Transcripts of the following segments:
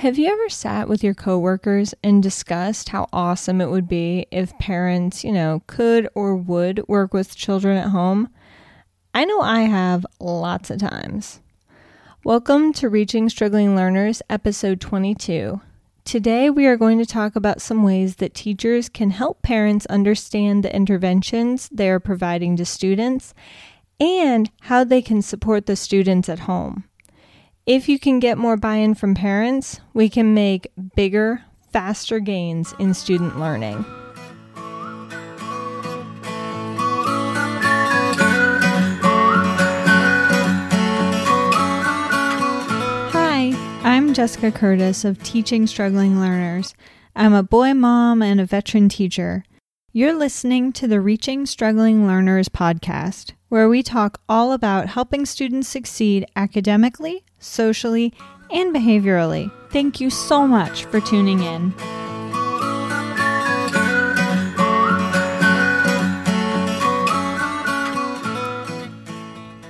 Have you ever sat with your coworkers and discussed how awesome it would be if parents, you know, could or would work with children at home? I know I have lots of times. Welcome to Reaching Struggling Learners, episode 22. Today we are going to talk about some ways that teachers can help parents understand the interventions they are providing to students and how they can support the students at home. If you can get more buy in from parents, we can make bigger, faster gains in student learning. Hi, I'm Jessica Curtis of Teaching Struggling Learners. I'm a boy mom and a veteran teacher. You're listening to the Reaching Struggling Learners podcast, where we talk all about helping students succeed academically, socially, and behaviorally. Thank you so much for tuning in.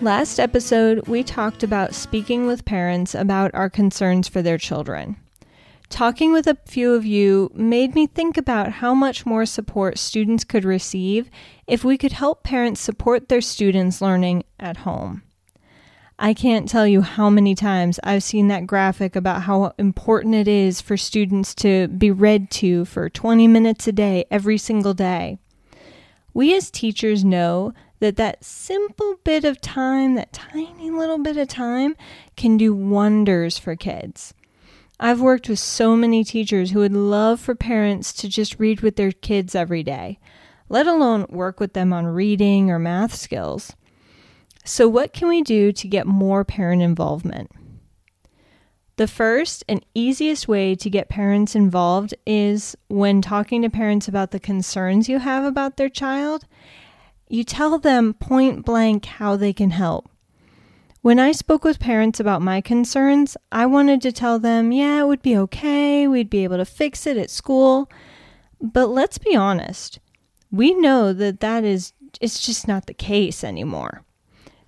Last episode, we talked about speaking with parents about our concerns for their children. Talking with a few of you made me think about how much more support students could receive if we could help parents support their students' learning at home. I can't tell you how many times I've seen that graphic about how important it is for students to be read to for 20 minutes a day, every single day. We as teachers know that that simple bit of time, that tiny little bit of time, can do wonders for kids. I've worked with so many teachers who would love for parents to just read with their kids every day, let alone work with them on reading or math skills. So, what can we do to get more parent involvement? The first and easiest way to get parents involved is when talking to parents about the concerns you have about their child, you tell them point blank how they can help. When I spoke with parents about my concerns, I wanted to tell them, yeah, it would be okay, we'd be able to fix it at school. But let's be honest, we know that that is it's just not the case anymore.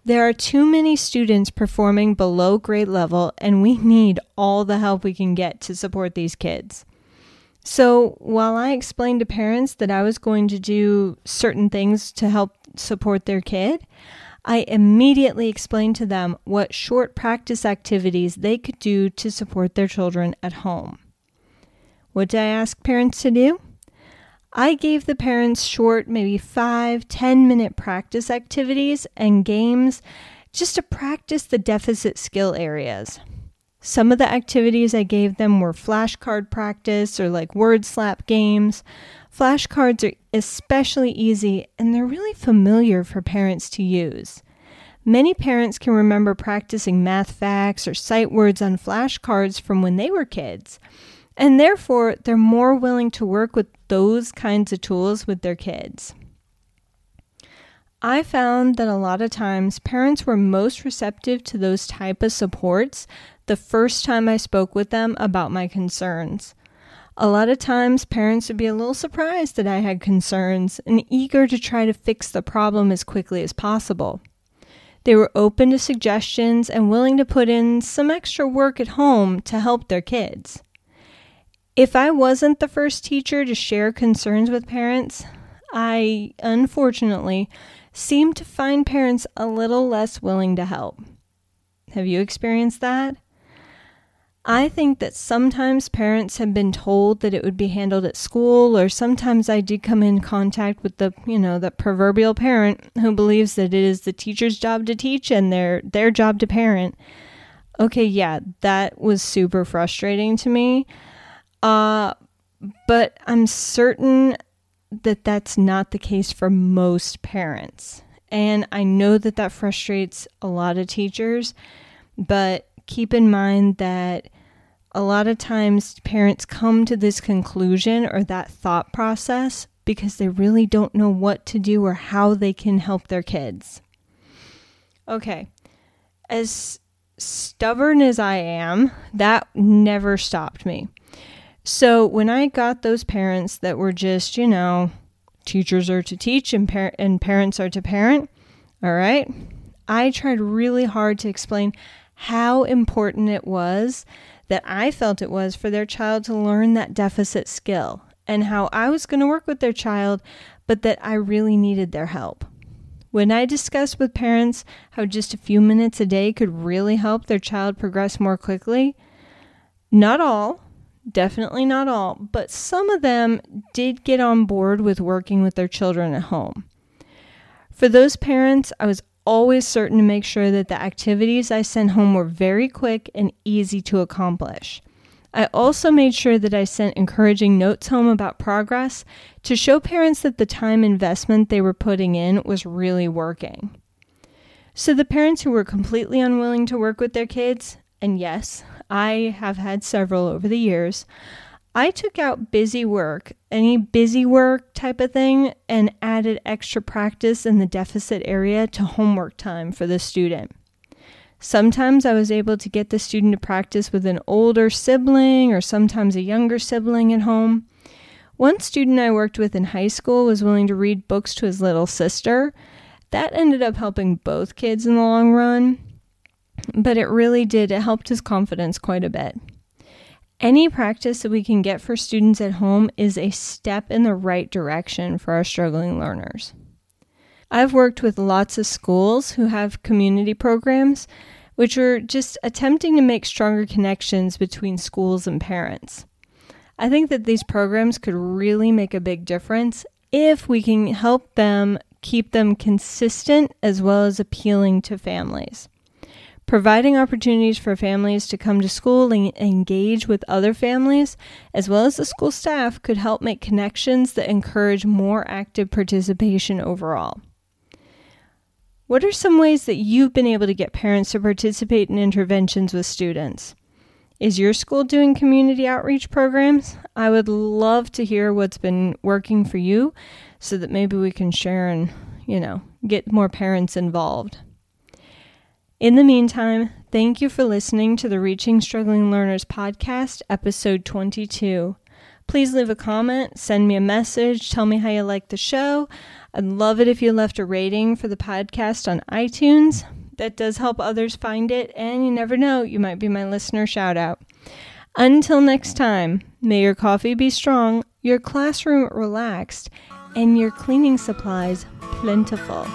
There are too many students performing below grade level, and we need all the help we can get to support these kids. So, while I explained to parents that I was going to do certain things to help support their kid, I immediately explained to them what short practice activities they could do to support their children at home. What did I ask parents to do? I gave the parents short, maybe five, ten minute practice activities and games just to practice the deficit skill areas. Some of the activities I gave them were flashcard practice or like word slap games. Flashcards are especially easy and they're really familiar for parents to use. Many parents can remember practicing math facts or sight words on flashcards from when they were kids, and therefore they're more willing to work with those kinds of tools with their kids. I found that a lot of times parents were most receptive to those type of supports the first time I spoke with them about my concerns. A lot of times, parents would be a little surprised that I had concerns and eager to try to fix the problem as quickly as possible. They were open to suggestions and willing to put in some extra work at home to help their kids. If I wasn't the first teacher to share concerns with parents, I unfortunately seem to find parents a little less willing to help. Have you experienced that? I think that sometimes parents have been told that it would be handled at school, or sometimes I did come in contact with the, you know, the proverbial parent who believes that it is the teacher's job to teach and their their job to parent. Okay, yeah, that was super frustrating to me. Uh, but I'm certain that that's not the case for most parents. And I know that that frustrates a lot of teachers, but keep in mind that a lot of times parents come to this conclusion or that thought process because they really don't know what to do or how they can help their kids. Okay, as stubborn as I am, that never stopped me. So when I got those parents that were just, you know, teachers are to teach and, par- and parents are to parent, all right, I tried really hard to explain how important it was that I felt it was for their child to learn that deficit skill and how I was going to work with their child, but that I really needed their help. When I discussed with parents how just a few minutes a day could really help their child progress more quickly, not all, definitely not all, but some of them did get on board with working with their children at home. For those parents, I was always certain to make sure that the activities I sent home were very quick and easy to accomplish. I also made sure that I sent encouraging notes home about progress to show parents that the time investment they were putting in was really working. So, the parents who were completely unwilling to work with their kids, and yes, I have had several over the years, I took out busy work, any busy work type of thing, and added extra practice in the deficit area to homework time for the student. Sometimes I was able to get the student to practice with an older sibling or sometimes a younger sibling at home. One student I worked with in high school was willing to read books to his little sister. That ended up helping both kids in the long run, but it really did. It helped his confidence quite a bit. Any practice that we can get for students at home is a step in the right direction for our struggling learners. I've worked with lots of schools who have community programs, which are just attempting to make stronger connections between schools and parents. I think that these programs could really make a big difference if we can help them keep them consistent as well as appealing to families. Providing opportunities for families to come to school and engage with other families, as well as the school staff, could help make connections that encourage more active participation overall. What are some ways that you've been able to get parents to participate in interventions with students? Is your school doing community outreach programs? I would love to hear what's been working for you so that maybe we can share and, you know, get more parents involved. In the meantime, thank you for listening to the Reaching Struggling Learners podcast, episode 22. Please leave a comment, send me a message, tell me how you like the show. I'd love it if you left a rating for the podcast on iTunes. That does help others find it, and you never know, you might be my listener shout out. Until next time, may your coffee be strong, your classroom relaxed, and your cleaning supplies plentiful.